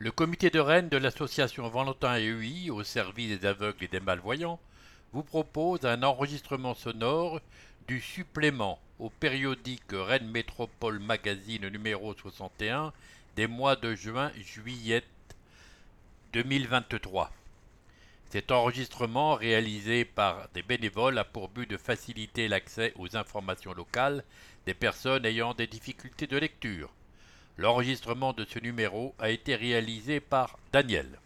Le comité de Rennes de l'association Valentin et UI au service des aveugles et des malvoyants vous propose un enregistrement sonore du supplément au périodique Rennes Métropole Magazine numéro 61 des mois de juin-juillet 2023. Cet enregistrement réalisé par des bénévoles a pour but de faciliter l'accès aux informations locales des personnes ayant des difficultés de lecture. L'enregistrement de ce numéro a été réalisé par Daniel.